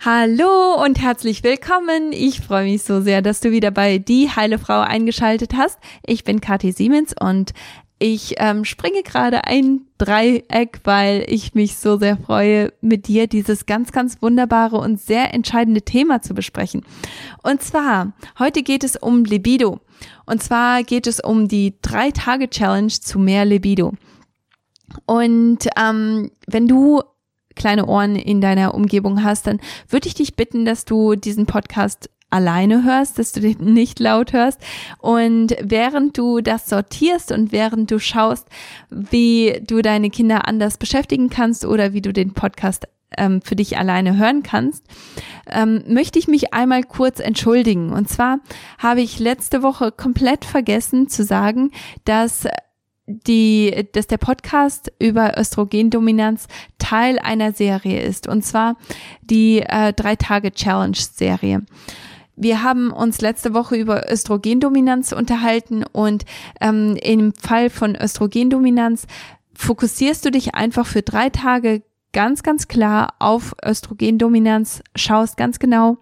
Hallo und herzlich willkommen. Ich freue mich so sehr, dass du wieder bei Die Heile Frau eingeschaltet hast. Ich bin Kathi Siemens und ich ähm, springe gerade ein Dreieck, weil ich mich so sehr freue, mit dir dieses ganz, ganz wunderbare und sehr entscheidende Thema zu besprechen. Und zwar, heute geht es um Libido. Und zwar geht es um die Drei-Tage-Challenge zu mehr Libido. Und ähm, wenn du kleine Ohren in deiner Umgebung hast, dann würde ich dich bitten, dass du diesen Podcast alleine hörst, dass du den nicht laut hörst. Und während du das sortierst und während du schaust, wie du deine Kinder anders beschäftigen kannst oder wie du den Podcast ähm, für dich alleine hören kannst, ähm, möchte ich mich einmal kurz entschuldigen. Und zwar habe ich letzte Woche komplett vergessen zu sagen, dass die, dass der Podcast über Östrogendominanz Teil einer Serie ist, und zwar die äh, drei Tage Challenge Serie. Wir haben uns letzte Woche über Östrogendominanz unterhalten und ähm, im Fall von Östrogendominanz fokussierst du dich einfach für drei Tage ganz, ganz klar auf Östrogendominanz, schaust ganz genau,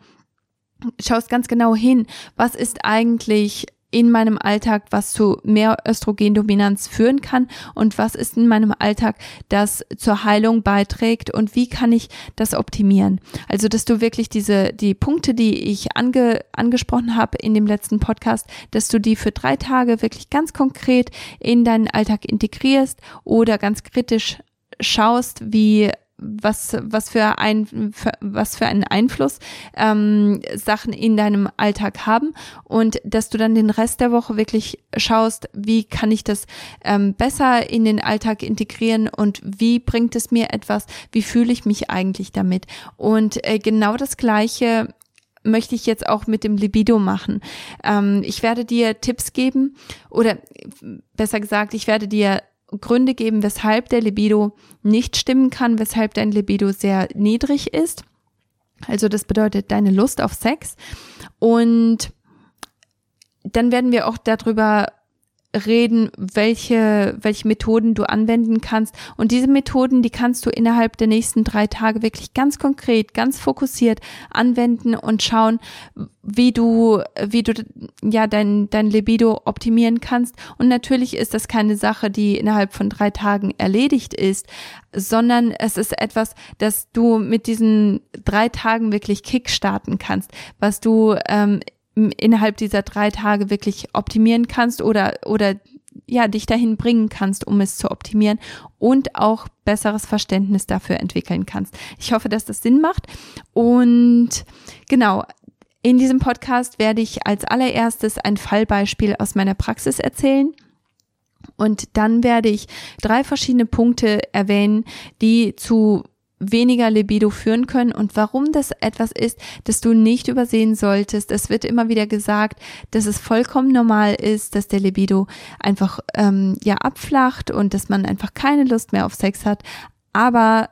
schaust ganz genau hin, was ist eigentlich in meinem Alltag, was zu mehr Östrogendominanz führen kann und was ist in meinem Alltag, das zur Heilung beiträgt und wie kann ich das optimieren. Also, dass du wirklich diese, die Punkte, die ich ange, angesprochen habe in dem letzten Podcast, dass du die für drei Tage wirklich ganz konkret in deinen Alltag integrierst oder ganz kritisch schaust, wie was, was für ein, was für einen Einfluss ähm, Sachen in deinem Alltag haben und dass du dann den Rest der Woche wirklich schaust, wie kann ich das ähm, besser in den Alltag integrieren und wie bringt es mir etwas, wie fühle ich mich eigentlich damit. Und äh, genau das Gleiche möchte ich jetzt auch mit dem Libido machen. Ähm, ich werde dir Tipps geben oder besser gesagt, ich werde dir Gründe geben, weshalb der Libido nicht stimmen kann, weshalb dein Libido sehr niedrig ist. Also das bedeutet deine Lust auf Sex. Und dann werden wir auch darüber reden, welche, welche Methoden du anwenden kannst. Und diese Methoden, die kannst du innerhalb der nächsten drei Tage wirklich ganz konkret, ganz fokussiert anwenden und schauen, wie du, wie du, ja, dein, dein Libido optimieren kannst. Und natürlich ist das keine Sache, die innerhalb von drei Tagen erledigt ist, sondern es ist etwas, das du mit diesen drei Tagen wirklich kickstarten kannst, was du ähm, innerhalb dieser drei Tage wirklich optimieren kannst oder, oder ja, dich dahin bringen kannst, um es zu optimieren und auch besseres Verständnis dafür entwickeln kannst. Ich hoffe, dass das Sinn macht. Und genau, in diesem Podcast werde ich als allererstes ein Fallbeispiel aus meiner Praxis erzählen. Und dann werde ich drei verschiedene Punkte erwähnen, die zu weniger Libido führen können und warum das etwas ist, das du nicht übersehen solltest. Es wird immer wieder gesagt, dass es vollkommen normal ist, dass der Libido einfach ähm, ja abflacht und dass man einfach keine Lust mehr auf Sex hat. Aber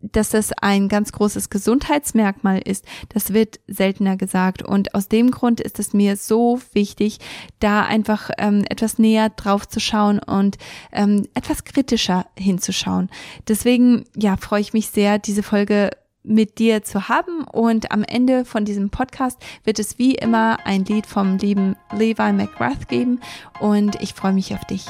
dass das ein ganz großes Gesundheitsmerkmal ist, das wird seltener gesagt. Und aus dem Grund ist es mir so wichtig, da einfach ähm, etwas näher drauf zu schauen und ähm, etwas kritischer hinzuschauen. Deswegen, ja, freue ich mich sehr, diese Folge mit dir zu haben. Und am Ende von diesem Podcast wird es wie immer ein Lied vom lieben Levi McGrath geben. Und ich freue mich auf dich.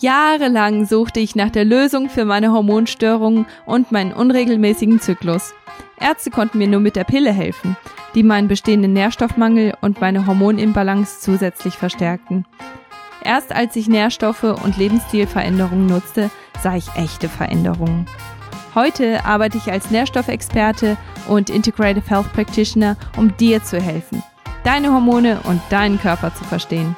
Jahrelang suchte ich nach der Lösung für meine Hormonstörungen und meinen unregelmäßigen Zyklus. Ärzte konnten mir nur mit der Pille helfen, die meinen bestehenden Nährstoffmangel und meine Hormonimbalance zusätzlich verstärkten. Erst als ich Nährstoffe und Lebensstilveränderungen nutzte, sah ich echte Veränderungen. Heute arbeite ich als Nährstoffexperte und Integrative Health Practitioner, um dir zu helfen, deine Hormone und deinen Körper zu verstehen.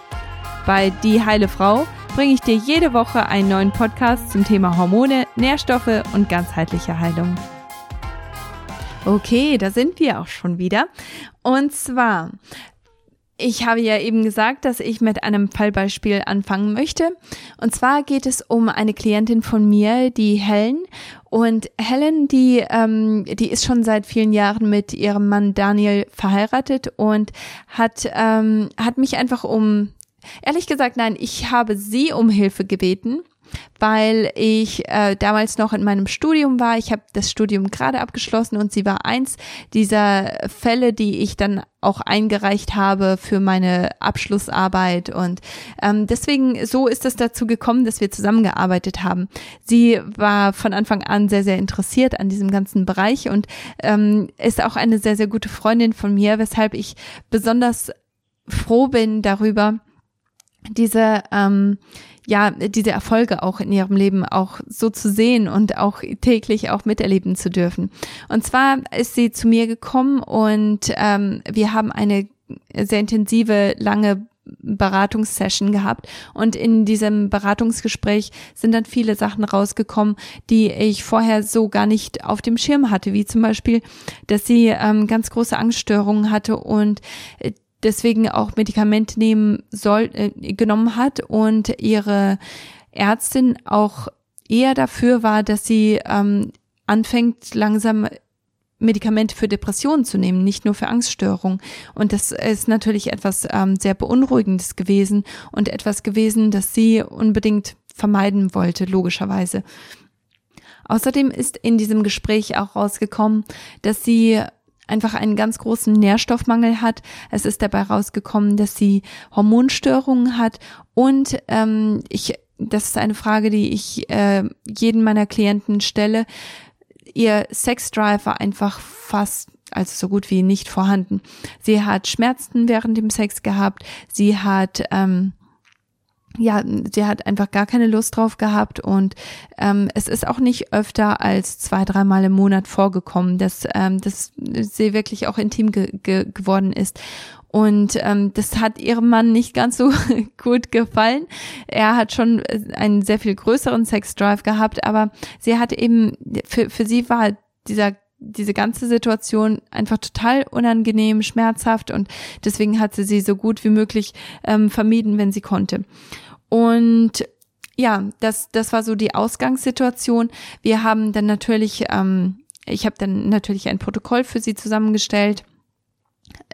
Bei Die Heile Frau bringe ich dir jede Woche einen neuen Podcast zum Thema Hormone, Nährstoffe und ganzheitliche Heilung. Okay, da sind wir auch schon wieder. Und zwar, ich habe ja eben gesagt, dass ich mit einem Fallbeispiel anfangen möchte. Und zwar geht es um eine Klientin von mir, die Helen. Und Helen, die, ähm, die ist schon seit vielen Jahren mit ihrem Mann Daniel verheiratet und hat, ähm, hat mich einfach um Ehrlich gesagt, nein, ich habe sie um Hilfe gebeten, weil ich äh, damals noch in meinem Studium war. Ich habe das Studium gerade abgeschlossen und sie war eins dieser Fälle, die ich dann auch eingereicht habe für meine Abschlussarbeit und ähm, deswegen so ist es dazu gekommen, dass wir zusammengearbeitet haben. Sie war von Anfang an sehr sehr interessiert an diesem ganzen Bereich und ähm, ist auch eine sehr sehr gute Freundin von mir, weshalb ich besonders froh bin darüber, diese ähm, ja diese Erfolge auch in ihrem Leben auch so zu sehen und auch täglich auch miterleben zu dürfen. Und zwar ist sie zu mir gekommen und ähm, wir haben eine sehr intensive lange Beratungssession gehabt und in diesem Beratungsgespräch sind dann viele Sachen rausgekommen, die ich vorher so gar nicht auf dem Schirm hatte, wie zum Beispiel, dass sie ähm, ganz große Angststörungen hatte und äh, deswegen auch Medikamente nehmen soll, äh, genommen hat und ihre Ärztin auch eher dafür war, dass sie ähm, anfängt langsam Medikamente für Depressionen zu nehmen, nicht nur für Angststörungen. Und das ist natürlich etwas ähm, sehr Beunruhigendes gewesen und etwas gewesen, das sie unbedingt vermeiden wollte, logischerweise. Außerdem ist in diesem Gespräch auch rausgekommen, dass sie einfach einen ganz großen Nährstoffmangel hat. Es ist dabei rausgekommen, dass sie Hormonstörungen hat und ähm, ich, das ist eine Frage, die ich äh, jeden meiner Klienten stelle. Ihr Sexdrive war einfach fast also so gut wie nicht vorhanden. Sie hat Schmerzen während dem Sex gehabt. Sie hat ähm, ja, sie hat einfach gar keine Lust drauf gehabt und ähm, es ist auch nicht öfter als zwei, dreimal im Monat vorgekommen, dass, ähm, dass sie wirklich auch intim ge ge geworden ist. Und ähm, das hat ihrem Mann nicht ganz so gut gefallen. Er hat schon einen sehr viel größeren Sexdrive gehabt, aber sie hat eben, für, für sie war dieser diese ganze Situation einfach total unangenehm, schmerzhaft und deswegen hat sie sie so gut wie möglich ähm, vermieden, wenn sie konnte. Und ja, das, das war so die Ausgangssituation. Wir haben dann natürlich, ähm, ich habe dann natürlich ein Protokoll für sie zusammengestellt.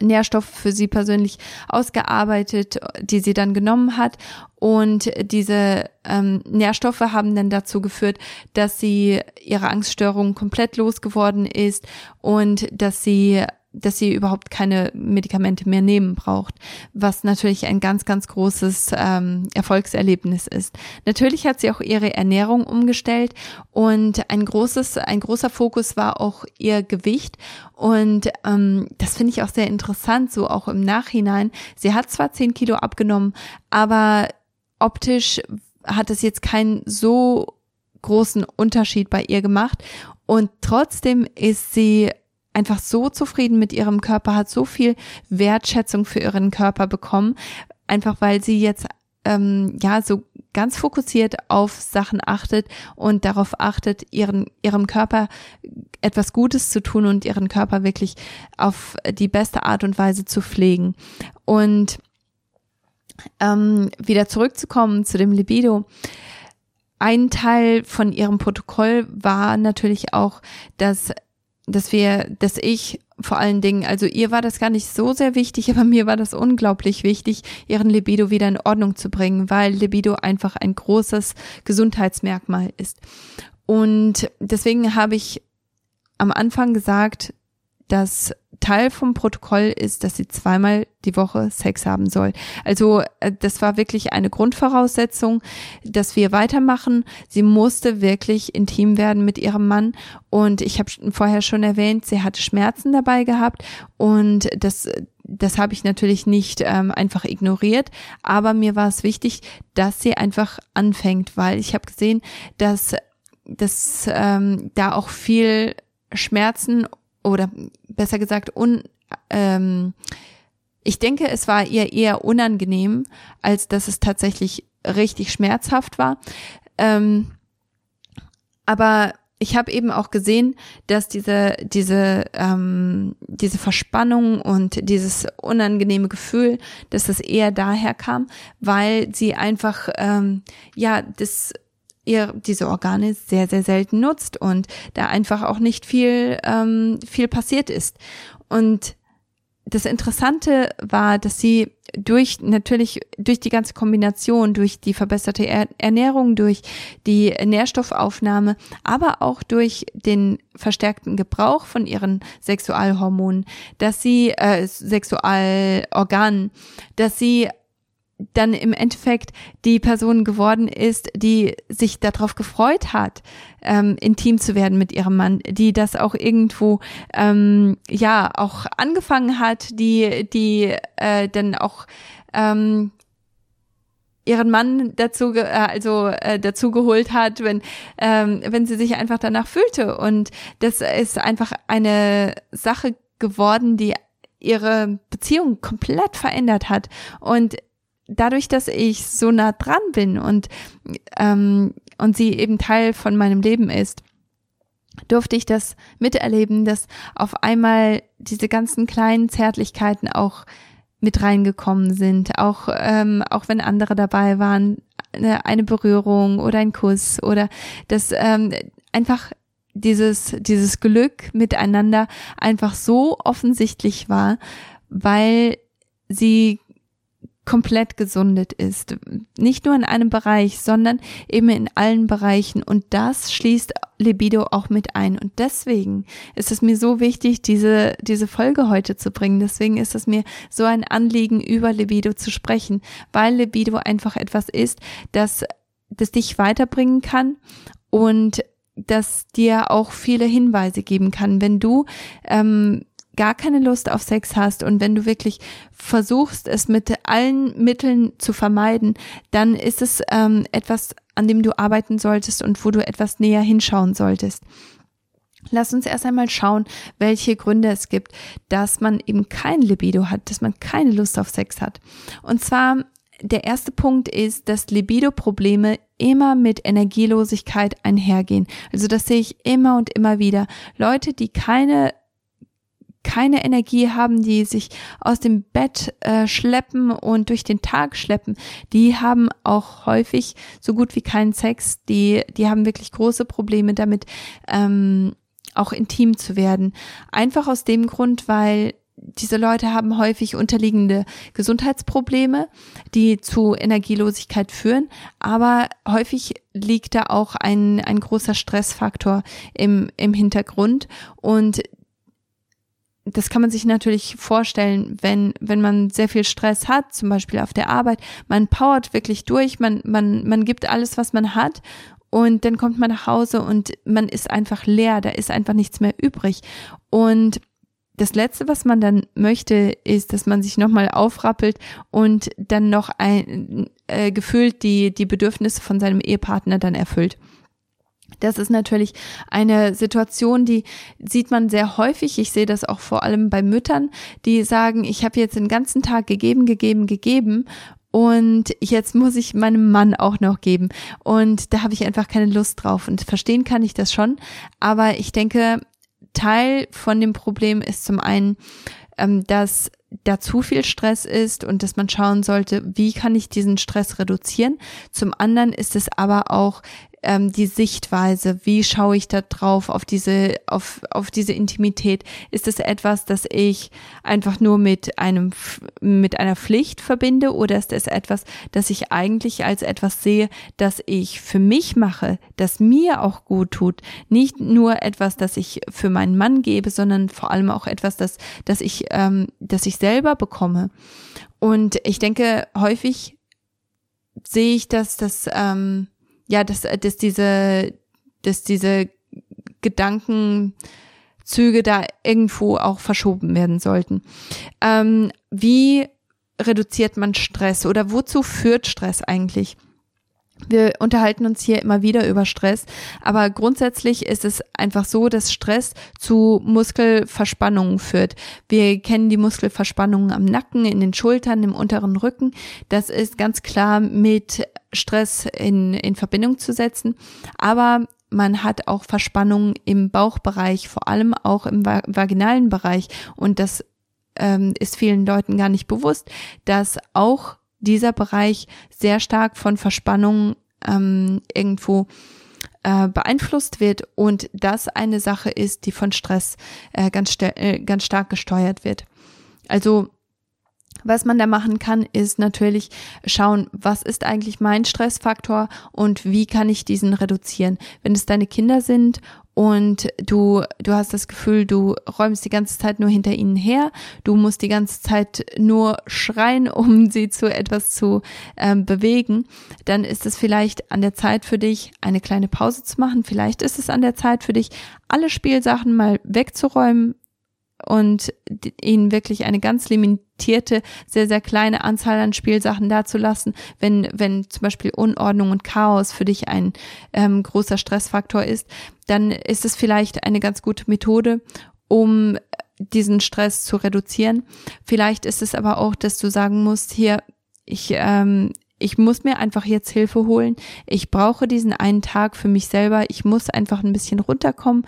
Nährstoff für sie persönlich ausgearbeitet, die sie dann genommen hat. Und diese ähm, Nährstoffe haben dann dazu geführt, dass sie ihre Angststörung komplett losgeworden ist und dass sie dass sie überhaupt keine Medikamente mehr nehmen braucht, was natürlich ein ganz, ganz großes ähm, Erfolgserlebnis ist. Natürlich hat sie auch ihre Ernährung umgestellt und ein großes, ein großer Fokus war auch ihr Gewicht und ähm, das finde ich auch sehr interessant, so auch im Nachhinein. Sie hat zwar zehn Kilo abgenommen, aber optisch hat es jetzt keinen so großen Unterschied bei ihr gemacht und trotzdem ist sie einfach so zufrieden mit ihrem Körper, hat so viel Wertschätzung für ihren Körper bekommen, einfach weil sie jetzt ähm, ja so ganz fokussiert auf Sachen achtet und darauf achtet, ihren ihrem Körper etwas Gutes zu tun und ihren Körper wirklich auf die beste Art und Weise zu pflegen. Und ähm, wieder zurückzukommen zu dem Libido. Ein Teil von ihrem Protokoll war natürlich auch, dass dass wir, dass ich vor allen Dingen, also ihr war das gar nicht so sehr wichtig, aber mir war das unglaublich wichtig, ihren Libido wieder in Ordnung zu bringen, weil Libido einfach ein großes Gesundheitsmerkmal ist. Und deswegen habe ich am Anfang gesagt, dass Teil vom Protokoll ist, dass sie zweimal die Woche Sex haben soll. Also äh, das war wirklich eine Grundvoraussetzung, dass wir weitermachen. Sie musste wirklich intim werden mit ihrem Mann und ich habe vorher schon erwähnt, sie hatte Schmerzen dabei gehabt und das das habe ich natürlich nicht ähm, einfach ignoriert, aber mir war es wichtig, dass sie einfach anfängt, weil ich habe gesehen, dass dass ähm, da auch viel Schmerzen oder besser gesagt, un, ähm, ich denke, es war ihr eher unangenehm, als dass es tatsächlich richtig schmerzhaft war. Ähm, aber ich habe eben auch gesehen, dass diese diese ähm, diese Verspannung und dieses unangenehme Gefühl, dass das eher daher kam, weil sie einfach ähm, ja das ihr diese Organe sehr, sehr selten nutzt und da einfach auch nicht viel, ähm, viel passiert ist. Und das Interessante war, dass sie durch natürlich durch die ganze Kombination, durch die verbesserte Ernährung, durch die Nährstoffaufnahme, aber auch durch den verstärkten Gebrauch von ihren Sexualhormonen, dass sie äh, Sexualorganen, dass sie dann im Endeffekt die Person geworden ist, die sich darauf gefreut hat, ähm, intim zu werden mit ihrem Mann, die das auch irgendwo ähm, ja auch angefangen hat, die die äh, dann auch ähm, ihren Mann dazu äh, also äh, dazu geholt hat, wenn ähm, wenn sie sich einfach danach fühlte. Und das ist einfach eine Sache geworden, die ihre Beziehung komplett verändert hat. Und dadurch, dass ich so nah dran bin und, ähm, und sie eben Teil von meinem Leben ist, durfte ich das miterleben, dass auf einmal diese ganzen kleinen Zärtlichkeiten auch mit reingekommen sind, auch ähm, auch wenn andere dabei waren, eine, eine Berührung oder ein Kuss oder das ähm, einfach dieses dieses Glück miteinander einfach so offensichtlich war, weil sie komplett gesundet ist. Nicht nur in einem Bereich, sondern eben in allen Bereichen. Und das schließt Libido auch mit ein. Und deswegen ist es mir so wichtig, diese, diese Folge heute zu bringen. Deswegen ist es mir so ein Anliegen, über Libido zu sprechen, weil Libido einfach etwas ist, das, das dich weiterbringen kann und das dir auch viele Hinweise geben kann. Wenn du ähm, gar keine Lust auf Sex hast und wenn du wirklich versuchst, es mit allen Mitteln zu vermeiden, dann ist es ähm, etwas, an dem du arbeiten solltest und wo du etwas näher hinschauen solltest. Lass uns erst einmal schauen, welche Gründe es gibt, dass man eben kein Libido hat, dass man keine Lust auf Sex hat. Und zwar der erste Punkt ist, dass Libido-Probleme immer mit Energielosigkeit einhergehen. Also das sehe ich immer und immer wieder. Leute, die keine keine Energie haben, die sich aus dem Bett äh, schleppen und durch den Tag schleppen, die haben auch häufig so gut wie keinen Sex. Die, die haben wirklich große Probleme damit, ähm, auch intim zu werden. Einfach aus dem Grund, weil diese Leute haben häufig unterliegende Gesundheitsprobleme, die zu Energielosigkeit führen, aber häufig liegt da auch ein, ein großer Stressfaktor im, im Hintergrund und das kann man sich natürlich vorstellen, wenn, wenn man sehr viel Stress hat, zum Beispiel auf der Arbeit, man powert wirklich durch, man, man, man gibt alles, was man hat und dann kommt man nach Hause und man ist einfach leer, da ist einfach nichts mehr übrig. Und das Letzte, was man dann möchte, ist, dass man sich nochmal aufrappelt und dann noch ein, äh, gefühlt die, die Bedürfnisse von seinem Ehepartner dann erfüllt. Das ist natürlich eine Situation, die sieht man sehr häufig. Ich sehe das auch vor allem bei Müttern, die sagen, ich habe jetzt den ganzen Tag gegeben, gegeben, gegeben und jetzt muss ich meinem Mann auch noch geben. Und da habe ich einfach keine Lust drauf. Und verstehen kann ich das schon. Aber ich denke, Teil von dem Problem ist zum einen, ähm, dass da zu viel Stress ist und dass man schauen sollte, wie kann ich diesen Stress reduzieren. Zum anderen ist es aber auch ähm, die Sichtweise, wie schaue ich da drauf auf diese, auf, auf diese Intimität? Ist es etwas, das ich einfach nur mit einem, mit einer Pflicht verbinde oder ist es etwas, das ich eigentlich als etwas sehe, das ich für mich mache, das mir auch gut tut? Nicht nur etwas, das ich für meinen Mann gebe, sondern vor allem auch etwas, das, das ich, ähm, das ich selber bekomme. Und ich denke, häufig sehe ich, dass das, ähm, ja, dass, dass diese, dass diese Gedankenzüge da irgendwo auch verschoben werden sollten. Ähm, wie reduziert man Stress oder wozu führt Stress eigentlich? Wir unterhalten uns hier immer wieder über Stress, aber grundsätzlich ist es einfach so, dass Stress zu Muskelverspannungen führt. Wir kennen die Muskelverspannungen am Nacken, in den Schultern, im unteren Rücken. Das ist ganz klar mit Stress in, in Verbindung zu setzen. Aber man hat auch Verspannungen im Bauchbereich, vor allem auch im vaginalen Bereich. Und das ähm, ist vielen Leuten gar nicht bewusst, dass auch dieser Bereich sehr stark von Verspannungen ähm, irgendwo äh, beeinflusst wird und das eine Sache ist, die von Stress äh, ganz, äh, ganz stark gesteuert wird. Also was man da machen kann, ist natürlich schauen, was ist eigentlich mein Stressfaktor und wie kann ich diesen reduzieren. Wenn es deine Kinder sind und du, du hast das Gefühl, du räumst die ganze Zeit nur hinter ihnen her, du musst die ganze Zeit nur schreien, um sie zu etwas zu ähm, bewegen, dann ist es vielleicht an der Zeit für dich, eine kleine Pause zu machen. Vielleicht ist es an der Zeit für dich, alle Spielsachen mal wegzuräumen, und ihnen wirklich eine ganz limitierte, sehr, sehr kleine Anzahl an Spielsachen dazulassen, wenn, wenn zum Beispiel Unordnung und Chaos für dich ein ähm, großer Stressfaktor ist, dann ist es vielleicht eine ganz gute Methode, um diesen Stress zu reduzieren. Vielleicht ist es aber auch, dass du sagen musst, hier, ich, ähm, ich muss mir einfach jetzt Hilfe holen. Ich brauche diesen einen Tag für mich selber. Ich muss einfach ein bisschen runterkommen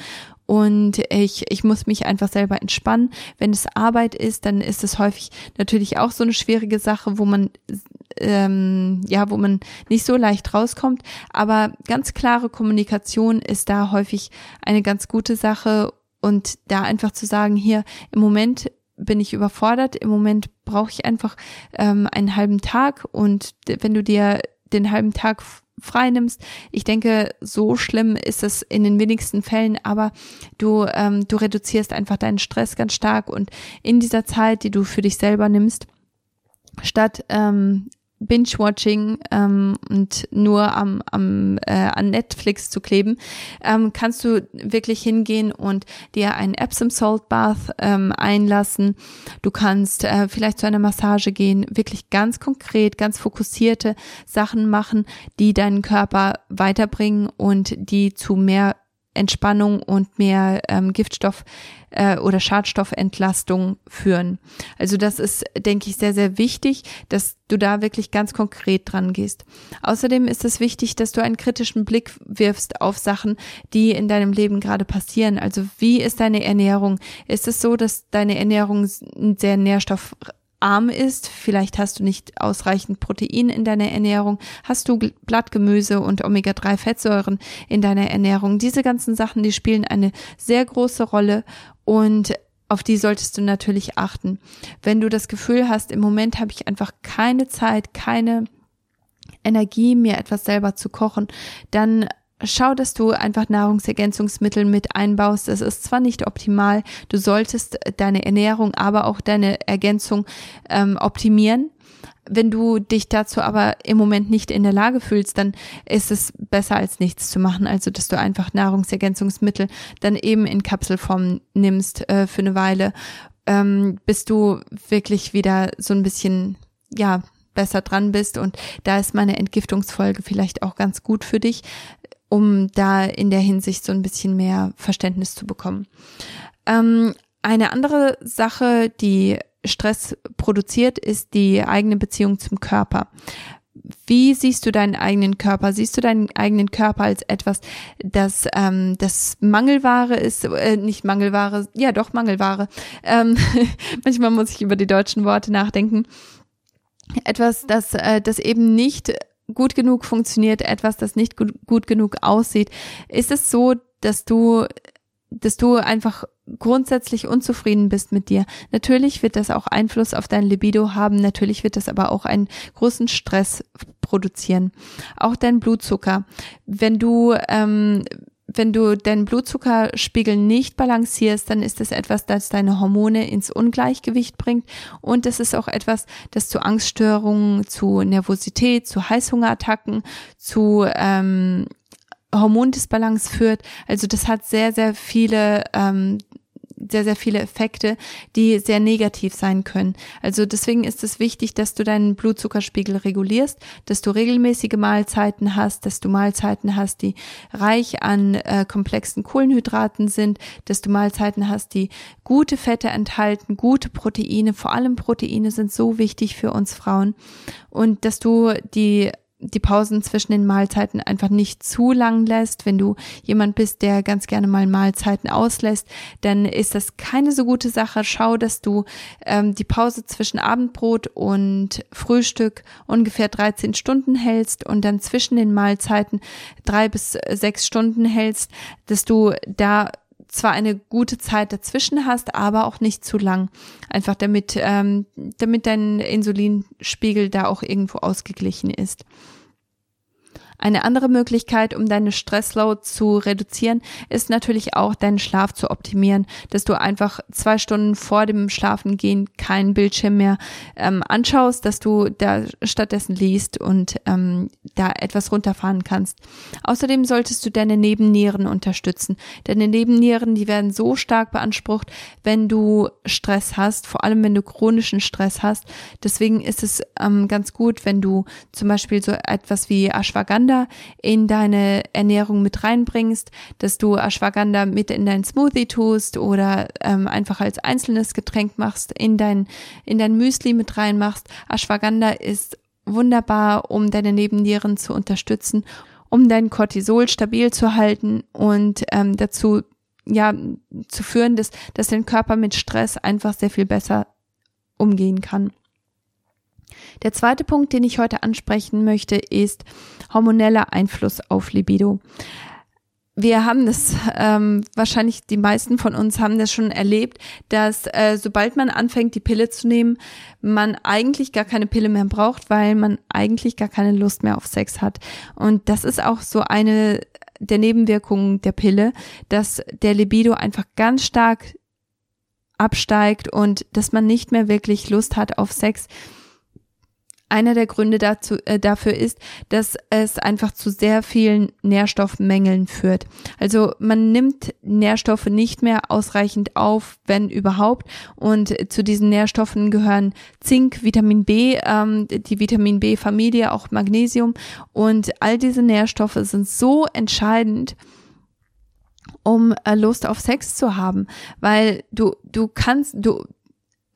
und ich, ich muss mich einfach selber entspannen. Wenn es Arbeit ist, dann ist es häufig natürlich auch so eine schwierige Sache, wo man ähm, ja, wo man nicht so leicht rauskommt. Aber ganz klare Kommunikation ist da häufig eine ganz gute Sache und da einfach zu sagen, hier im Moment bin ich überfordert, im Moment brauche ich einfach ähm, einen halben Tag. Und wenn du dir den halben Tag freinimmst. Ich denke, so schlimm ist es in den wenigsten Fällen, aber du, ähm, du reduzierst einfach deinen Stress ganz stark. Und in dieser Zeit, die du für dich selber nimmst, statt ähm, Binge-Watching ähm, und nur am, am äh, an Netflix zu kleben, ähm, kannst du wirklich hingehen und dir ein Epsom Salt Bath ähm, einlassen. Du kannst äh, vielleicht zu einer Massage gehen, wirklich ganz konkret, ganz fokussierte Sachen machen, die deinen Körper weiterbringen und die zu mehr Entspannung und mehr ähm, Giftstoff äh, oder Schadstoffentlastung führen. Also das ist, denke ich, sehr, sehr wichtig, dass du da wirklich ganz konkret dran gehst. Außerdem ist es wichtig, dass du einen kritischen Blick wirfst auf Sachen, die in deinem Leben gerade passieren. Also wie ist deine Ernährung? Ist es so, dass deine Ernährung sehr nährstoff arm ist, vielleicht hast du nicht ausreichend Protein in deiner Ernährung, hast du Blattgemüse und Omega-3-Fettsäuren in deiner Ernährung. Diese ganzen Sachen, die spielen eine sehr große Rolle und auf die solltest du natürlich achten. Wenn du das Gefühl hast, im Moment habe ich einfach keine Zeit, keine Energie, mir etwas selber zu kochen, dann schau, dass du einfach Nahrungsergänzungsmittel mit einbaust. Es ist zwar nicht optimal, du solltest deine Ernährung, aber auch deine Ergänzung ähm, optimieren. Wenn du dich dazu aber im Moment nicht in der Lage fühlst, dann ist es besser als nichts zu machen. Also, dass du einfach Nahrungsergänzungsmittel dann eben in Kapselform nimmst äh, für eine Weile, ähm, bis du wirklich wieder so ein bisschen, ja, besser dran bist und da ist meine Entgiftungsfolge vielleicht auch ganz gut für dich, um da in der Hinsicht so ein bisschen mehr Verständnis zu bekommen. Ähm, eine andere Sache, die Stress produziert, ist die eigene Beziehung zum Körper. Wie siehst du deinen eigenen Körper? Siehst du deinen eigenen Körper als etwas, das ähm, das Mangelware ist, äh, nicht Mangelware, ja doch Mangelware. Ähm, manchmal muss ich über die deutschen Worte nachdenken. Etwas, das, äh, das eben nicht gut genug funktioniert, etwas, das nicht gut, genug aussieht. Ist es so, dass du, dass du einfach grundsätzlich unzufrieden bist mit dir. Natürlich wird das auch Einfluss auf dein Libido haben, natürlich wird das aber auch einen großen Stress produzieren. Auch dein Blutzucker. Wenn du ähm, wenn du deinen Blutzuckerspiegel nicht balancierst, dann ist es etwas, das deine Hormone ins Ungleichgewicht bringt und es ist auch etwas, das zu Angststörungen, zu Nervosität, zu Heißhungerattacken, zu ähm, Hormondisbalance führt. Also das hat sehr, sehr viele ähm, sehr, sehr viele Effekte, die sehr negativ sein können. Also deswegen ist es wichtig, dass du deinen Blutzuckerspiegel regulierst, dass du regelmäßige Mahlzeiten hast, dass du Mahlzeiten hast, die reich an äh, komplexen Kohlenhydraten sind, dass du Mahlzeiten hast, die gute Fette enthalten, gute Proteine, vor allem Proteine sind so wichtig für uns Frauen und dass du die die Pausen zwischen den Mahlzeiten einfach nicht zu lang lässt. Wenn du jemand bist, der ganz gerne mal Mahlzeiten auslässt, dann ist das keine so gute Sache. Schau, dass du ähm, die Pause zwischen Abendbrot und Frühstück ungefähr 13 Stunden hältst und dann zwischen den Mahlzeiten drei bis sechs Stunden hältst, dass du da zwar eine gute Zeit dazwischen hast, aber auch nicht zu lang. Einfach damit, ähm, damit dein Insulinspiegel da auch irgendwo ausgeglichen ist. Eine andere Möglichkeit, um deine Stressload zu reduzieren, ist natürlich auch deinen Schlaf zu optimieren, dass du einfach zwei Stunden vor dem Schlafengehen keinen Bildschirm mehr ähm, anschaust, dass du da stattdessen liest und ähm, da etwas runterfahren kannst. Außerdem solltest du deine Nebennieren unterstützen. Deine Nebennieren, die werden so stark beansprucht, wenn du Stress hast, vor allem wenn du chronischen Stress hast. Deswegen ist es ähm, ganz gut, wenn du zum Beispiel so etwas wie Ashwagandha Ashwagandha in deine Ernährung mit reinbringst, dass du Ashwagandha mit in dein Smoothie tust oder ähm, einfach als einzelnes Getränk machst, in dein, in dein Müsli mit reinmachst. Ashwagandha ist wunderbar, um deine Nebennieren zu unterstützen, um dein Cortisol stabil zu halten und ähm, dazu ja zu führen, dass, dass dein Körper mit Stress einfach sehr viel besser umgehen kann. Der zweite Punkt, den ich heute ansprechen möchte, ist hormoneller Einfluss auf Libido. Wir haben das, ähm, wahrscheinlich die meisten von uns haben das schon erlebt, dass äh, sobald man anfängt, die Pille zu nehmen, man eigentlich gar keine Pille mehr braucht, weil man eigentlich gar keine Lust mehr auf Sex hat. Und das ist auch so eine der Nebenwirkungen der Pille, dass der Libido einfach ganz stark absteigt und dass man nicht mehr wirklich Lust hat auf Sex einer der Gründe dazu, äh, dafür ist, dass es einfach zu sehr vielen Nährstoffmängeln führt. Also man nimmt Nährstoffe nicht mehr ausreichend auf, wenn überhaupt. Und zu diesen Nährstoffen gehören Zink, Vitamin B, ähm, die Vitamin B-Familie, auch Magnesium. Und all diese Nährstoffe sind so entscheidend, um äh, Lust auf Sex zu haben, weil du du kannst du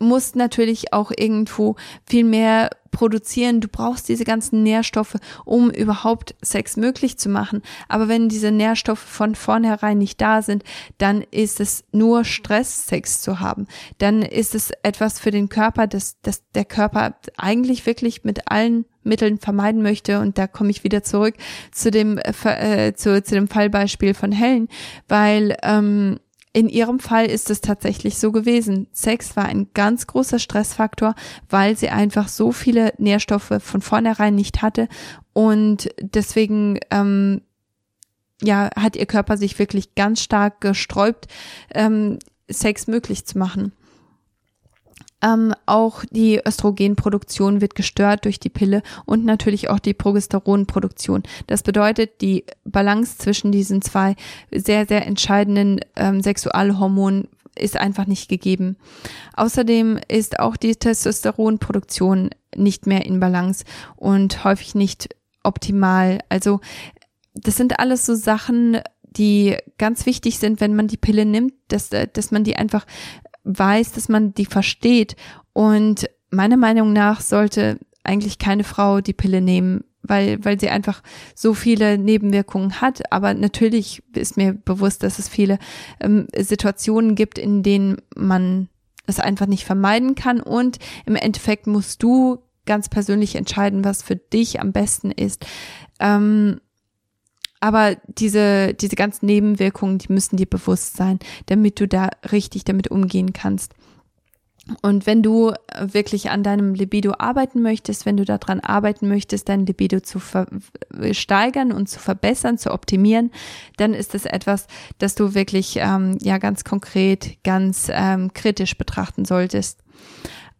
musst natürlich auch irgendwo viel mehr produzieren. Du brauchst diese ganzen Nährstoffe, um überhaupt Sex möglich zu machen. Aber wenn diese Nährstoffe von vornherein nicht da sind, dann ist es nur Stress, Sex zu haben. Dann ist es etwas für den Körper, das, das der Körper eigentlich wirklich mit allen Mitteln vermeiden möchte. Und da komme ich wieder zurück zu dem, äh, zu, zu dem Fallbeispiel von Helen, weil ähm, in ihrem Fall ist es tatsächlich so gewesen. Sex war ein ganz großer Stressfaktor, weil sie einfach so viele Nährstoffe von vornherein nicht hatte und deswegen ähm, ja hat ihr Körper sich wirklich ganz stark gesträubt, ähm, Sex möglich zu machen. Ähm, auch die Östrogenproduktion wird gestört durch die Pille und natürlich auch die Progesteronproduktion. Das bedeutet, die Balance zwischen diesen zwei sehr, sehr entscheidenden ähm, Sexualhormonen ist einfach nicht gegeben. Außerdem ist auch die Testosteronproduktion nicht mehr in Balance und häufig nicht optimal. Also das sind alles so Sachen, die ganz wichtig sind, wenn man die Pille nimmt, dass, dass man die einfach weiß, dass man die versteht. Und meiner Meinung nach sollte eigentlich keine Frau die Pille nehmen, weil, weil sie einfach so viele Nebenwirkungen hat. Aber natürlich ist mir bewusst, dass es viele ähm, Situationen gibt, in denen man es einfach nicht vermeiden kann. Und im Endeffekt musst du ganz persönlich entscheiden, was für dich am besten ist. Ähm, aber diese, diese ganzen Nebenwirkungen, die müssen dir bewusst sein, damit du da richtig damit umgehen kannst. Und wenn du wirklich an deinem Libido arbeiten möchtest, wenn du daran arbeiten möchtest, dein Libido zu steigern und zu verbessern, zu optimieren, dann ist es etwas, das du wirklich ähm, ja ganz konkret, ganz ähm, kritisch betrachten solltest.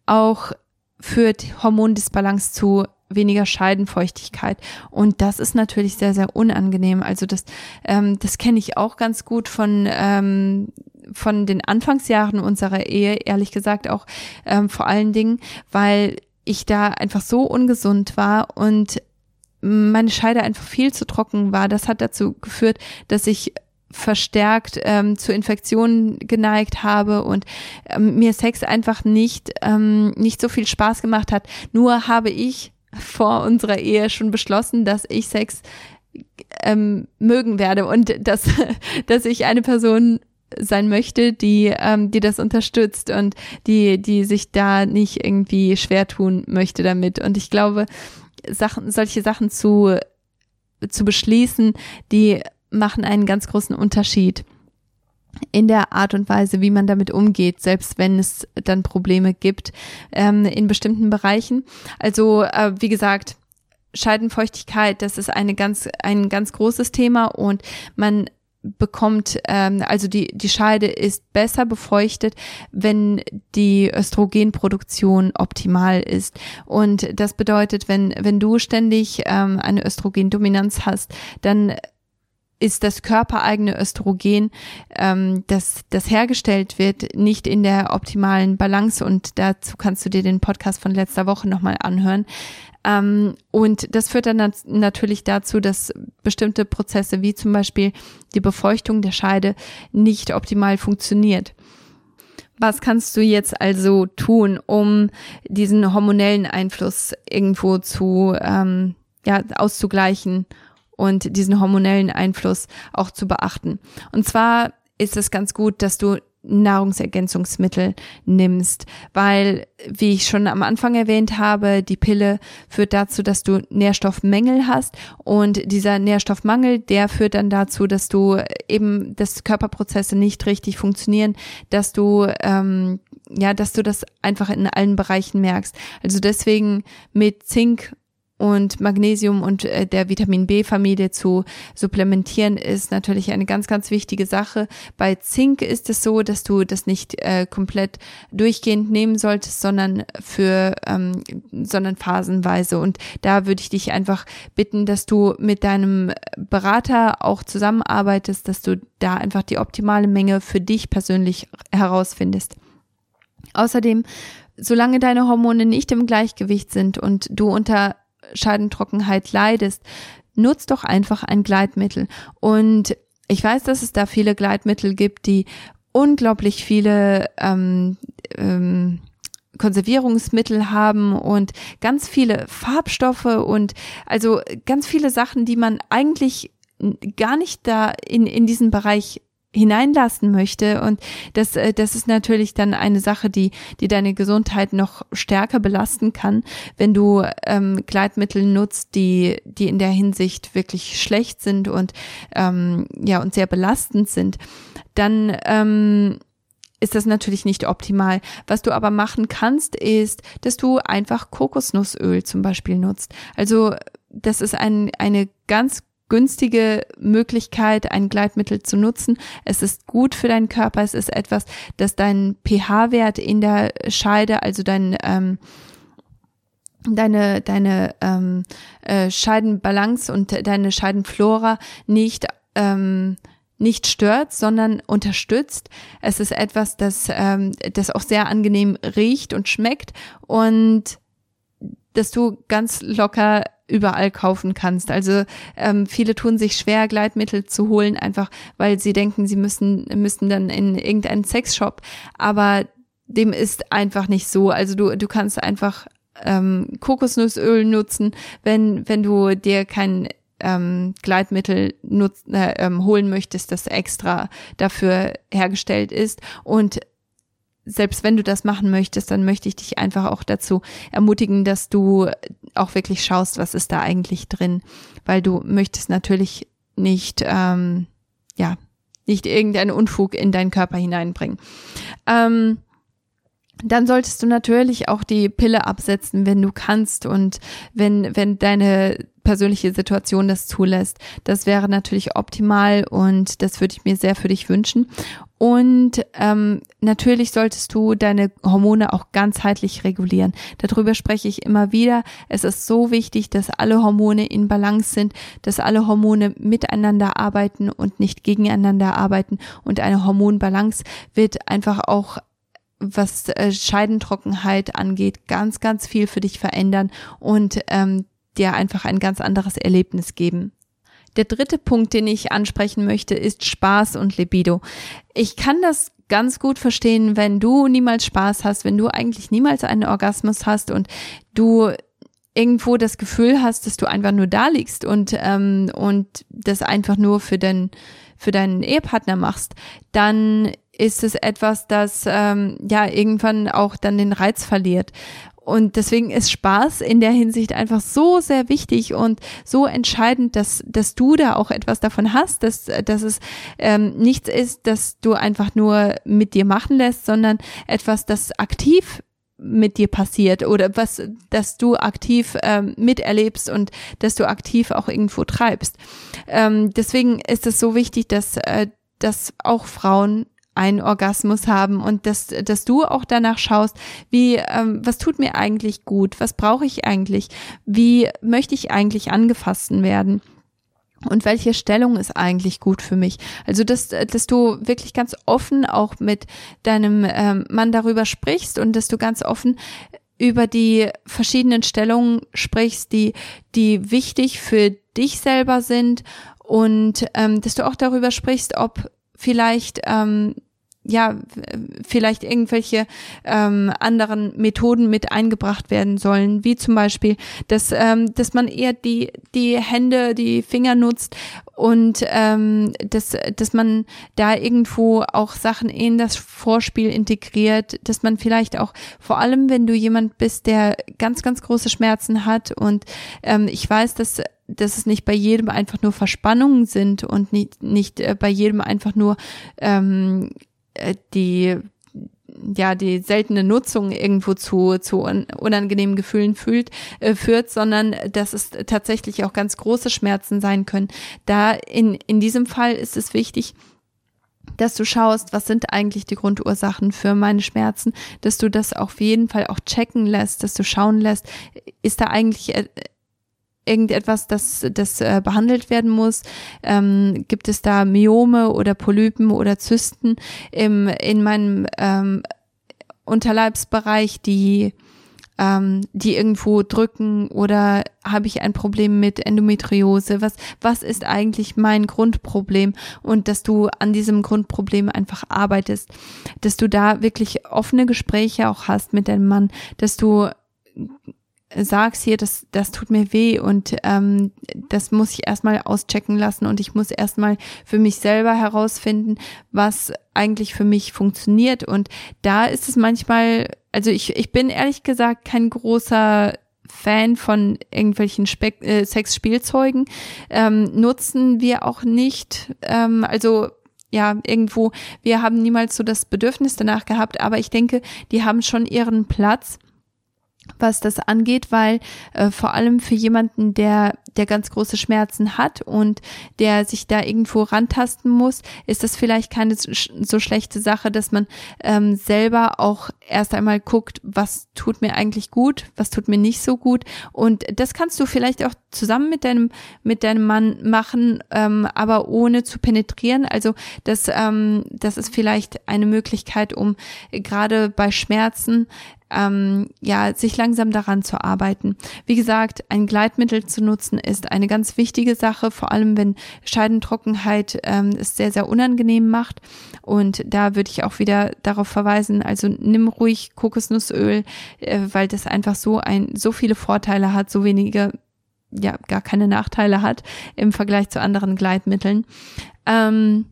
Auch führt Hormondisbalance zu weniger Scheidenfeuchtigkeit. Und das ist natürlich sehr, sehr unangenehm. Also das, ähm, das kenne ich auch ganz gut von, ähm, von den Anfangsjahren unserer Ehe, ehrlich gesagt auch ähm, vor allen Dingen, weil ich da einfach so ungesund war und meine Scheide einfach viel zu trocken war. Das hat dazu geführt, dass ich verstärkt ähm, zu Infektionen geneigt habe und ähm, mir Sex einfach nicht ähm, nicht so viel Spaß gemacht hat. Nur habe ich vor unserer Ehe schon beschlossen, dass ich Sex ähm, mögen werde und dass, dass ich eine Person sein möchte, die, ähm, die das unterstützt und die, die sich da nicht irgendwie schwer tun möchte damit. Und ich glaube, Sachen, solche Sachen zu, zu beschließen, die machen einen ganz großen Unterschied. In der Art und Weise, wie man damit umgeht, selbst wenn es dann Probleme gibt ähm, in bestimmten Bereichen. Also äh, wie gesagt, Scheidenfeuchtigkeit, das ist eine ganz ein ganz großes Thema und man bekommt, ähm, also die, die Scheide ist besser befeuchtet, wenn die Östrogenproduktion optimal ist. Und das bedeutet, wenn, wenn du ständig ähm, eine Östrogendominanz hast, dann ist das körpereigene Östrogen, ähm, das, das hergestellt wird, nicht in der optimalen Balance. Und dazu kannst du dir den Podcast von letzter Woche nochmal anhören. Ähm, und das führt dann natürlich dazu, dass bestimmte Prozesse wie zum Beispiel die Befeuchtung der Scheide nicht optimal funktioniert. Was kannst du jetzt also tun, um diesen hormonellen Einfluss irgendwo zu ähm, ja, auszugleichen und diesen hormonellen Einfluss auch zu beachten? Und zwar ist es ganz gut, dass du Nahrungsergänzungsmittel nimmst, weil, wie ich schon am Anfang erwähnt habe, die Pille führt dazu, dass du Nährstoffmängel hast und dieser Nährstoffmangel, der führt dann dazu, dass du eben, dass Körperprozesse nicht richtig funktionieren, dass du ähm, ja, dass du das einfach in allen Bereichen merkst. Also deswegen mit Zink und Magnesium und äh, der Vitamin B-Familie zu supplementieren ist natürlich eine ganz, ganz wichtige Sache. Bei Zink ist es so, dass du das nicht äh, komplett durchgehend nehmen solltest, sondern für, ähm, sondern phasenweise. Und da würde ich dich einfach bitten, dass du mit deinem Berater auch zusammenarbeitest, dass du da einfach die optimale Menge für dich persönlich herausfindest. Außerdem solange deine Hormone nicht im Gleichgewicht sind und du unter Scheidentrockenheit leidest, nutz doch einfach ein Gleitmittel. Und ich weiß, dass es da viele Gleitmittel gibt, die unglaublich viele ähm, ähm, Konservierungsmittel haben und ganz viele Farbstoffe und also ganz viele Sachen, die man eigentlich gar nicht da in, in diesen Bereich hineinlassen möchte. Und das, äh, das ist natürlich dann eine Sache, die, die deine Gesundheit noch stärker belasten kann, wenn du ähm, Gleitmittel nutzt, die, die in der Hinsicht wirklich schlecht sind und ähm, ja und sehr belastend sind. Dann ähm, ist das natürlich nicht optimal. Was du aber machen kannst, ist, dass du einfach Kokosnussöl zum Beispiel nutzt. Also das ist ein, eine ganz günstige Möglichkeit, ein Gleitmittel zu nutzen. Es ist gut für deinen Körper. Es ist etwas, das deinen pH-Wert in der Scheide, also dein ähm, deine deine ähm, äh, Scheidenbalance und deine Scheidenflora nicht ähm, nicht stört, sondern unterstützt. Es ist etwas, das, ähm, das auch sehr angenehm riecht und schmeckt und dass du ganz locker überall kaufen kannst. Also ähm, viele tun sich schwer, Gleitmittel zu holen, einfach weil sie denken, sie müssen, müssen dann in irgendeinen Sexshop. Aber dem ist einfach nicht so. Also du, du kannst einfach ähm, Kokosnussöl nutzen, wenn, wenn du dir kein ähm, Gleitmittel nutz, äh, ähm, holen möchtest, das extra dafür hergestellt ist. Und selbst wenn du das machen möchtest, dann möchte ich dich einfach auch dazu ermutigen, dass du auch wirklich schaust, was ist da eigentlich drin, weil du möchtest natürlich nicht, ähm, ja, nicht irgendeinen Unfug in deinen Körper hineinbringen. Ähm, dann solltest du natürlich auch die Pille absetzen, wenn du kannst und wenn, wenn deine persönliche Situation das zulässt. Das wäre natürlich optimal und das würde ich mir sehr für dich wünschen. Und ähm, natürlich solltest du deine Hormone auch ganzheitlich regulieren. Darüber spreche ich immer wieder. Es ist so wichtig, dass alle Hormone in Balance sind, dass alle Hormone miteinander arbeiten und nicht gegeneinander arbeiten. Und eine Hormonbalance wird einfach auch was äh, Scheidentrockenheit angeht, ganz, ganz viel für dich verändern und ähm, dir einfach ein ganz anderes Erlebnis geben. Der dritte Punkt, den ich ansprechen möchte, ist Spaß und Libido. Ich kann das ganz gut verstehen, wenn du niemals Spaß hast, wenn du eigentlich niemals einen Orgasmus hast und du irgendwo das Gefühl hast, dass du einfach nur da liegst und ähm, und das einfach nur für den für deinen Ehepartner machst, dann ist es etwas, das ähm, ja irgendwann auch dann den Reiz verliert. Und deswegen ist Spaß in der Hinsicht einfach so sehr wichtig und so entscheidend, dass, dass du da auch etwas davon hast, dass, dass es ähm, nichts ist, dass du einfach nur mit dir machen lässt, sondern etwas, das aktiv mit dir passiert oder was, dass du aktiv ähm, miterlebst und dass du aktiv auch irgendwo treibst. Ähm, deswegen ist es so wichtig, dass, äh, dass auch Frauen einen Orgasmus haben und dass, dass du auch danach schaust, wie, ähm, was tut mir eigentlich gut, was brauche ich eigentlich, wie möchte ich eigentlich angefasst werden? Und welche Stellung ist eigentlich gut für mich. Also dass, dass du wirklich ganz offen auch mit deinem ähm, Mann darüber sprichst und dass du ganz offen über die verschiedenen Stellungen sprichst, die, die wichtig für dich selber sind und ähm, dass du auch darüber sprichst, ob vielleicht ähm, ja vielleicht irgendwelche ähm, anderen Methoden mit eingebracht werden sollen, wie zum Beispiel, dass ähm, dass man eher die die Hände, die Finger nutzt und ähm, dass dass man da irgendwo auch Sachen in das Vorspiel integriert, dass man vielleicht auch vor allem, wenn du jemand bist, der ganz ganz große Schmerzen hat und ähm, ich weiß, dass dass es nicht bei jedem einfach nur Verspannungen sind und nicht, nicht äh, bei jedem einfach nur ähm, äh, die ja die seltene Nutzung irgendwo zu zu unangenehmen Gefühlen fühlt äh, führt, sondern dass es tatsächlich auch ganz große Schmerzen sein können. Da in in diesem Fall ist es wichtig, dass du schaust, was sind eigentlich die Grundursachen für meine Schmerzen, dass du das auf jeden Fall auch checken lässt, dass du schauen lässt, ist da eigentlich äh, irgendetwas, das, das äh, behandelt werden muss? Ähm, gibt es da Myome oder Polypen oder Zysten im, in meinem ähm, Unterleibsbereich, die ähm, die irgendwo drücken oder habe ich ein Problem mit Endometriose? Was, was ist eigentlich mein Grundproblem? Und dass du an diesem Grundproblem einfach arbeitest, dass du da wirklich offene Gespräche auch hast mit deinem Mann, dass du sagst hier, das, das tut mir weh und ähm, das muss ich erstmal auschecken lassen und ich muss erstmal für mich selber herausfinden, was eigentlich für mich funktioniert. Und da ist es manchmal, also ich, ich bin ehrlich gesagt kein großer Fan von irgendwelchen Spe äh, Sexspielzeugen. Ähm, nutzen wir auch nicht. Ähm, also ja, irgendwo, wir haben niemals so das Bedürfnis danach gehabt, aber ich denke, die haben schon ihren Platz was das angeht, weil äh, vor allem für jemanden, der der ganz große Schmerzen hat und der sich da irgendwo rantasten muss, ist das vielleicht keine so schlechte Sache, dass man ähm, selber auch erst einmal guckt, was tut mir eigentlich gut, was tut mir nicht so gut und das kannst du vielleicht auch zusammen mit deinem mit deinem Mann machen, ähm, aber ohne zu penetrieren. Also das ähm, das ist vielleicht eine Möglichkeit, um gerade bei Schmerzen ähm, ja, sich langsam daran zu arbeiten. Wie gesagt, ein Gleitmittel zu nutzen ist eine ganz wichtige Sache, vor allem wenn Scheidentrockenheit ähm, es sehr, sehr unangenehm macht. Und da würde ich auch wieder darauf verweisen, also nimm ruhig Kokosnussöl, äh, weil das einfach so ein, so viele Vorteile hat, so wenige ja gar keine Nachteile hat im Vergleich zu anderen Gleitmitteln. Ähm,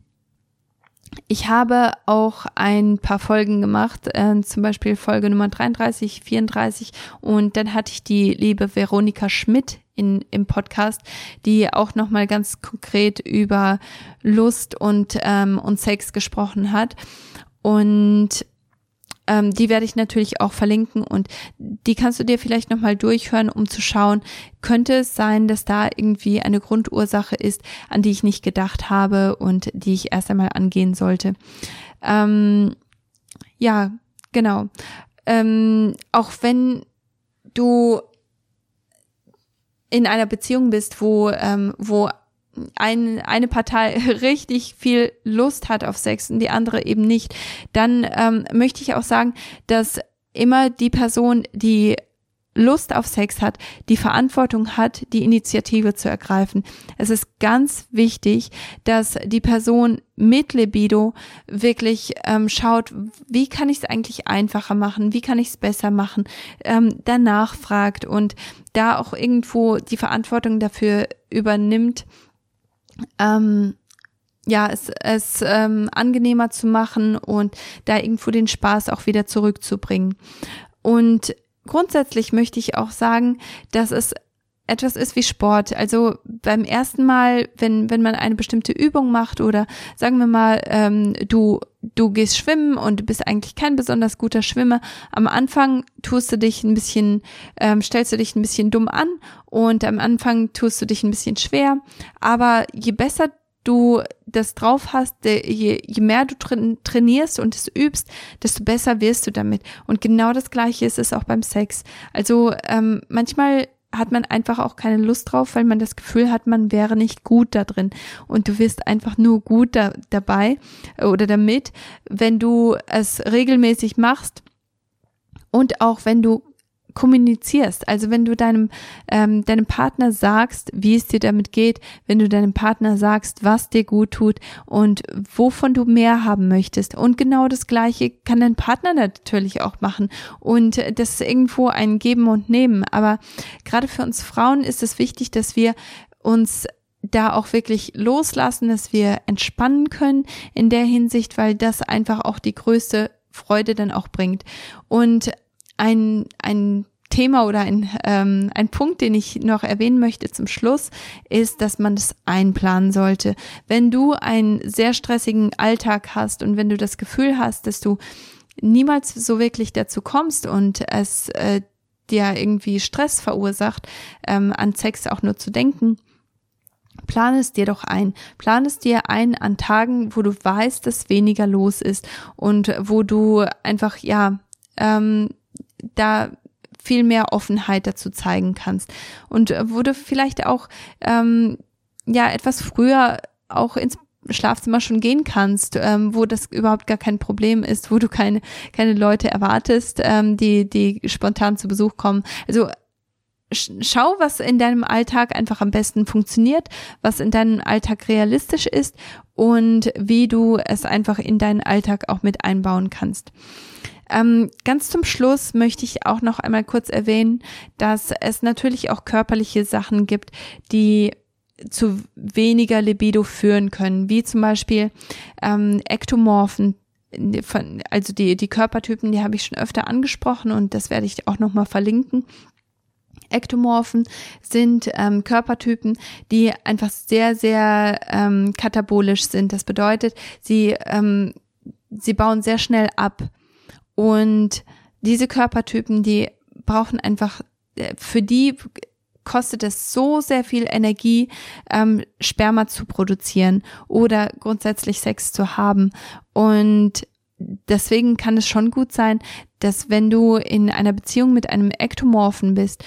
ich habe auch ein paar Folgen gemacht, äh, zum Beispiel Folge Nummer 33, 34 und dann hatte ich die liebe Veronika Schmidt in, im Podcast, die auch nochmal ganz konkret über Lust und, ähm, und Sex gesprochen hat. Und ähm, die werde ich natürlich auch verlinken und die kannst du dir vielleicht nochmal durchhören, um zu schauen, könnte es sein, dass da irgendwie eine Grundursache ist, an die ich nicht gedacht habe und die ich erst einmal angehen sollte. Ähm, ja, genau. Ähm, auch wenn du in einer Beziehung bist, wo, ähm, wo ein, eine Partei richtig viel Lust hat auf Sex und die andere eben nicht, dann ähm, möchte ich auch sagen, dass immer die Person, die Lust auf Sex hat, die Verantwortung hat, die Initiative zu ergreifen. Es ist ganz wichtig, dass die Person mit Libido wirklich ähm, schaut, wie kann ich es eigentlich einfacher machen, wie kann ich es besser machen, ähm, danach fragt und da auch irgendwo die Verantwortung dafür übernimmt, ähm, ja, es, es ähm, angenehmer zu machen und da irgendwo den Spaß auch wieder zurückzubringen. Und grundsätzlich möchte ich auch sagen, dass es etwas ist wie Sport. Also beim ersten Mal, wenn, wenn man eine bestimmte Übung macht oder sagen wir mal, ähm, du, du gehst schwimmen und du bist eigentlich kein besonders guter Schwimmer. Am Anfang tust du dich ein bisschen, ähm, stellst du dich ein bisschen dumm an und am Anfang tust du dich ein bisschen schwer. Aber je besser du das drauf hast, je, je mehr du trainierst und es übst, desto besser wirst du damit. Und genau das Gleiche ist es auch beim Sex. Also ähm, manchmal hat man einfach auch keine Lust drauf, weil man das Gefühl hat, man wäre nicht gut da drin. Und du wirst einfach nur gut da, dabei oder damit, wenn du es regelmäßig machst und auch wenn du kommunizierst. Also wenn du deinem, ähm, deinem Partner sagst, wie es dir damit geht, wenn du deinem Partner sagst, was dir gut tut und wovon du mehr haben möchtest. Und genau das Gleiche kann dein Partner natürlich auch machen. Und das ist irgendwo ein Geben und Nehmen. Aber gerade für uns Frauen ist es wichtig, dass wir uns da auch wirklich loslassen, dass wir entspannen können in der Hinsicht, weil das einfach auch die größte Freude dann auch bringt. Und ein, ein Thema oder ein, ähm, ein Punkt, den ich noch erwähnen möchte zum Schluss, ist, dass man das einplanen sollte. Wenn du einen sehr stressigen Alltag hast und wenn du das Gefühl hast, dass du niemals so wirklich dazu kommst und es äh, dir irgendwie Stress verursacht, ähm, an Sex auch nur zu denken, Plan es dir doch ein. Plan es dir ein an Tagen, wo du weißt, dass weniger los ist und wo du einfach, ja, ähm, da viel mehr Offenheit dazu zeigen kannst und äh, wo du vielleicht auch ähm, ja etwas früher auch ins Schlafzimmer schon gehen kannst, ähm, wo das überhaupt gar kein Problem ist, wo du keine keine Leute erwartest, ähm, die die spontan zu Besuch kommen. Also schau, was in deinem Alltag einfach am besten funktioniert, was in deinem Alltag realistisch ist und wie du es einfach in deinen Alltag auch mit einbauen kannst. Ähm, ganz zum Schluss möchte ich auch noch einmal kurz erwähnen, dass es natürlich auch körperliche Sachen gibt, die zu weniger Libido führen können, wie zum Beispiel ähm, Ektomorphen, also die, die Körpertypen, die habe ich schon öfter angesprochen und das werde ich auch nochmal verlinken. Ektomorphen sind ähm, Körpertypen, die einfach sehr, sehr ähm, katabolisch sind. Das bedeutet, sie, ähm, sie bauen sehr schnell ab. Und diese Körpertypen, die brauchen einfach, äh, für die kostet es so sehr viel Energie, ähm, Sperma zu produzieren oder grundsätzlich Sex zu haben. Und deswegen kann es schon gut sein, dass wenn du in einer Beziehung mit einem Ektomorphen bist,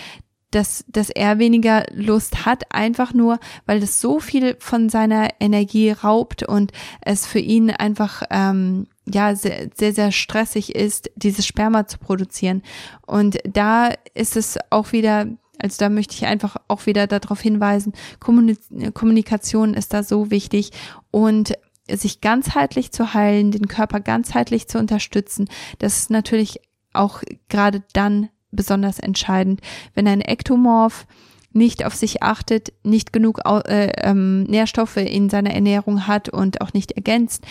dass, dass er weniger Lust hat, einfach nur, weil das so viel von seiner Energie raubt und es für ihn einfach ähm, ja sehr, sehr, sehr stressig ist, dieses Sperma zu produzieren. Und da ist es auch wieder, also da möchte ich einfach auch wieder darauf hinweisen, Kommunikation ist da so wichtig und sich ganzheitlich zu heilen, den Körper ganzheitlich zu unterstützen, das ist natürlich auch gerade dann besonders entscheidend. Wenn ein Ektomorph nicht auf sich achtet, nicht genug äh, ähm, Nährstoffe in seiner Ernährung hat und auch nicht ergänzt,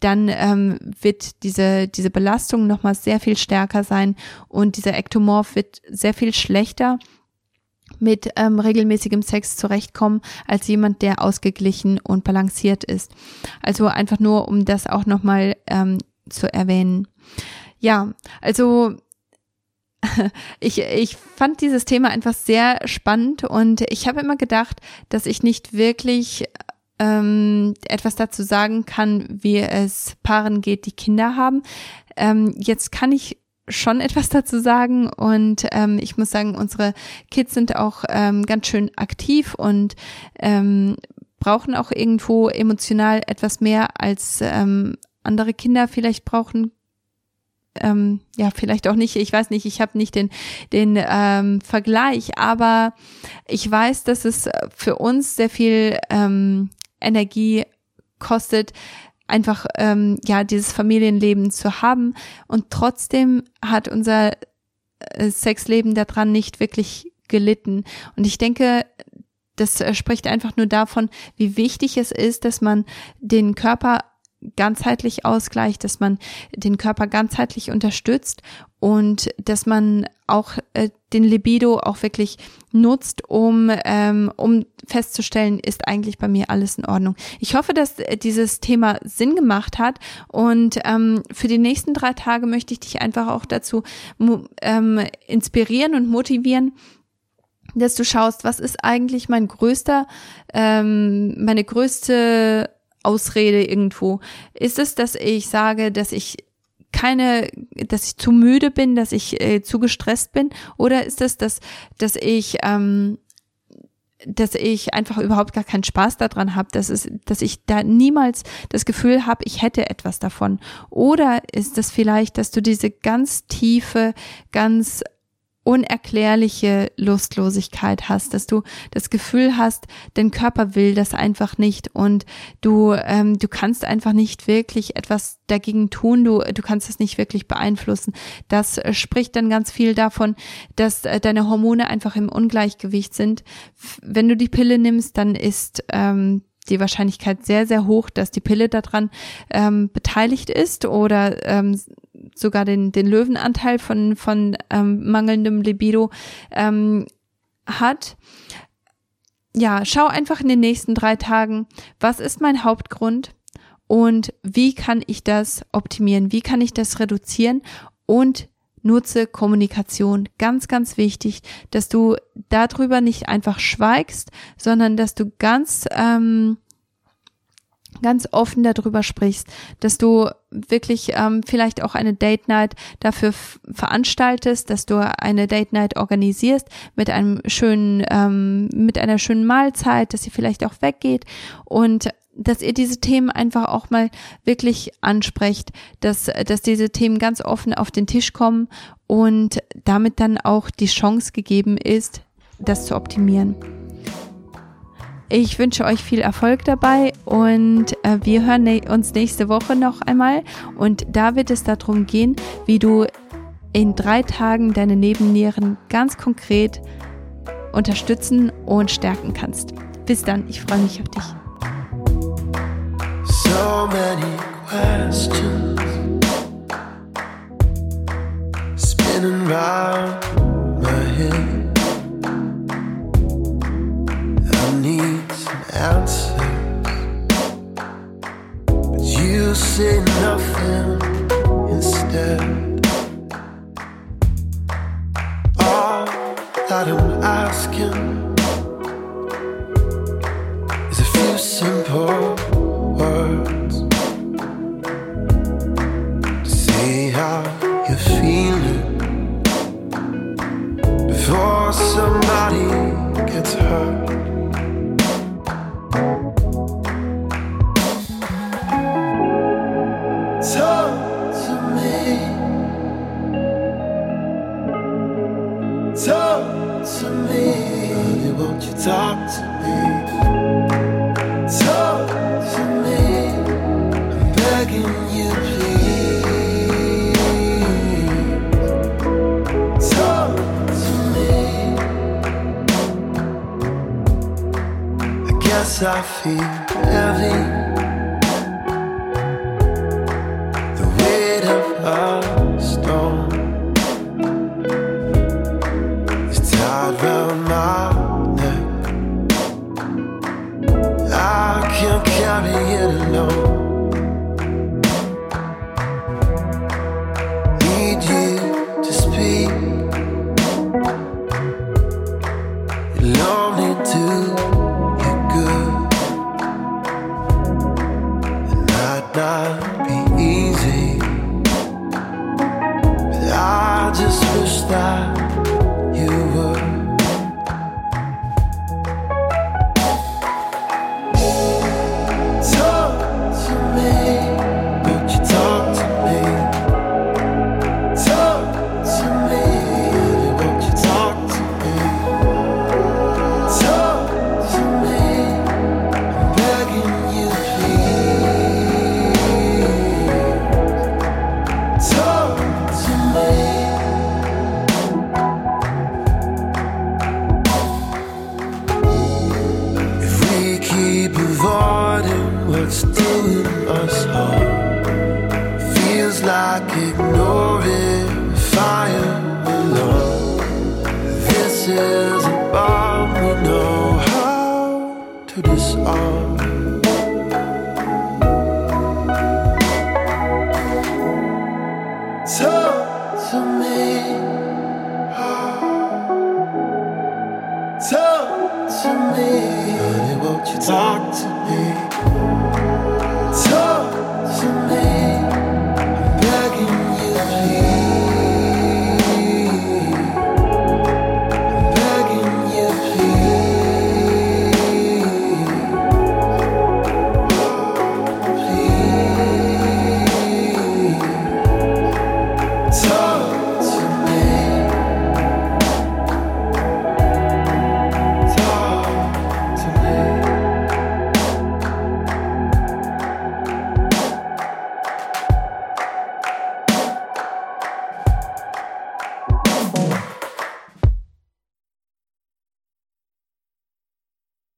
dann ähm, wird diese, diese Belastung nochmal sehr viel stärker sein und dieser Ektomorph wird sehr viel schlechter mit ähm, regelmäßigem Sex zurechtkommen als jemand, der ausgeglichen und balanciert ist. Also einfach nur, um das auch nochmal ähm, zu erwähnen. Ja, also ich, ich fand dieses Thema einfach sehr spannend und ich habe immer gedacht, dass ich nicht wirklich ähm, etwas dazu sagen kann, wie es Paaren geht, die Kinder haben. Ähm, jetzt kann ich schon etwas dazu sagen und ähm, ich muss sagen, unsere Kids sind auch ähm, ganz schön aktiv und ähm, brauchen auch irgendwo emotional etwas mehr als ähm, andere Kinder vielleicht brauchen ähm, ja, vielleicht auch nicht, ich weiß nicht, ich habe nicht den, den ähm, Vergleich, aber ich weiß, dass es für uns sehr viel ähm, Energie kostet, einfach ähm, ja dieses Familienleben zu haben. Und trotzdem hat unser äh, Sexleben daran nicht wirklich gelitten. Und ich denke das äh, spricht einfach nur davon, wie wichtig es ist, dass man den Körper ganzheitlich ausgleicht, dass man den Körper ganzheitlich unterstützt und dass man auch äh, den Libido auch wirklich nutzt, um, ähm, um festzustellen, ist eigentlich bei mir alles in Ordnung. Ich hoffe, dass äh, dieses Thema Sinn gemacht hat und ähm, für die nächsten drei Tage möchte ich dich einfach auch dazu ähm, inspirieren und motivieren, dass du schaust, was ist eigentlich mein größter, ähm, meine größte Ausrede irgendwo? Ist es, dass ich sage, dass ich keine, dass ich zu müde bin, dass ich äh, zu gestresst bin? Oder ist es, dass, dass ich, ähm, dass ich einfach überhaupt gar keinen Spaß daran habe, dass es, dass ich da niemals das Gefühl habe, ich hätte etwas davon. Oder ist es vielleicht, dass du diese ganz tiefe, ganz unerklärliche Lustlosigkeit hast, dass du das Gefühl hast, dein Körper will das einfach nicht und du ähm, du kannst einfach nicht wirklich etwas dagegen tun, du du kannst es nicht wirklich beeinflussen. Das äh, spricht dann ganz viel davon, dass äh, deine Hormone einfach im Ungleichgewicht sind. Wenn du die Pille nimmst, dann ist ähm, die Wahrscheinlichkeit sehr, sehr hoch, dass die Pille daran ähm, beteiligt ist oder ähm, sogar den, den Löwenanteil von, von ähm, mangelndem Libido ähm, hat. Ja, schau einfach in den nächsten drei Tagen, was ist mein Hauptgrund und wie kann ich das optimieren, wie kann ich das reduzieren und nutze Kommunikation. Ganz, ganz wichtig, dass du darüber nicht einfach schweigst, sondern dass du ganz ähm, ganz offen darüber sprichst, dass du wirklich ähm, vielleicht auch eine Date Night dafür veranstaltest, dass du eine Date Night organisierst mit einem schönen, ähm, mit einer schönen Mahlzeit, dass sie vielleicht auch weggeht und dass ihr diese Themen einfach auch mal wirklich ansprecht, dass, dass diese Themen ganz offen auf den Tisch kommen und damit dann auch die Chance gegeben ist, das zu optimieren. Ich wünsche euch viel Erfolg dabei und äh, wir hören ne uns nächste Woche noch einmal und da wird es darum gehen, wie du in drei Tagen deine Nebennieren ganz konkret unterstützen und stärken kannst. Bis dann, ich freue mich auf dich. So many questions spinning round my head. Answers, but you say nothing instead. All that I'm asking is a few simple words to say how you're feeling before somebody gets hurt. Talk to me. honey. Won't you talk to me? Talk to me. I'm begging you, please. Talk to me. I guess I feel.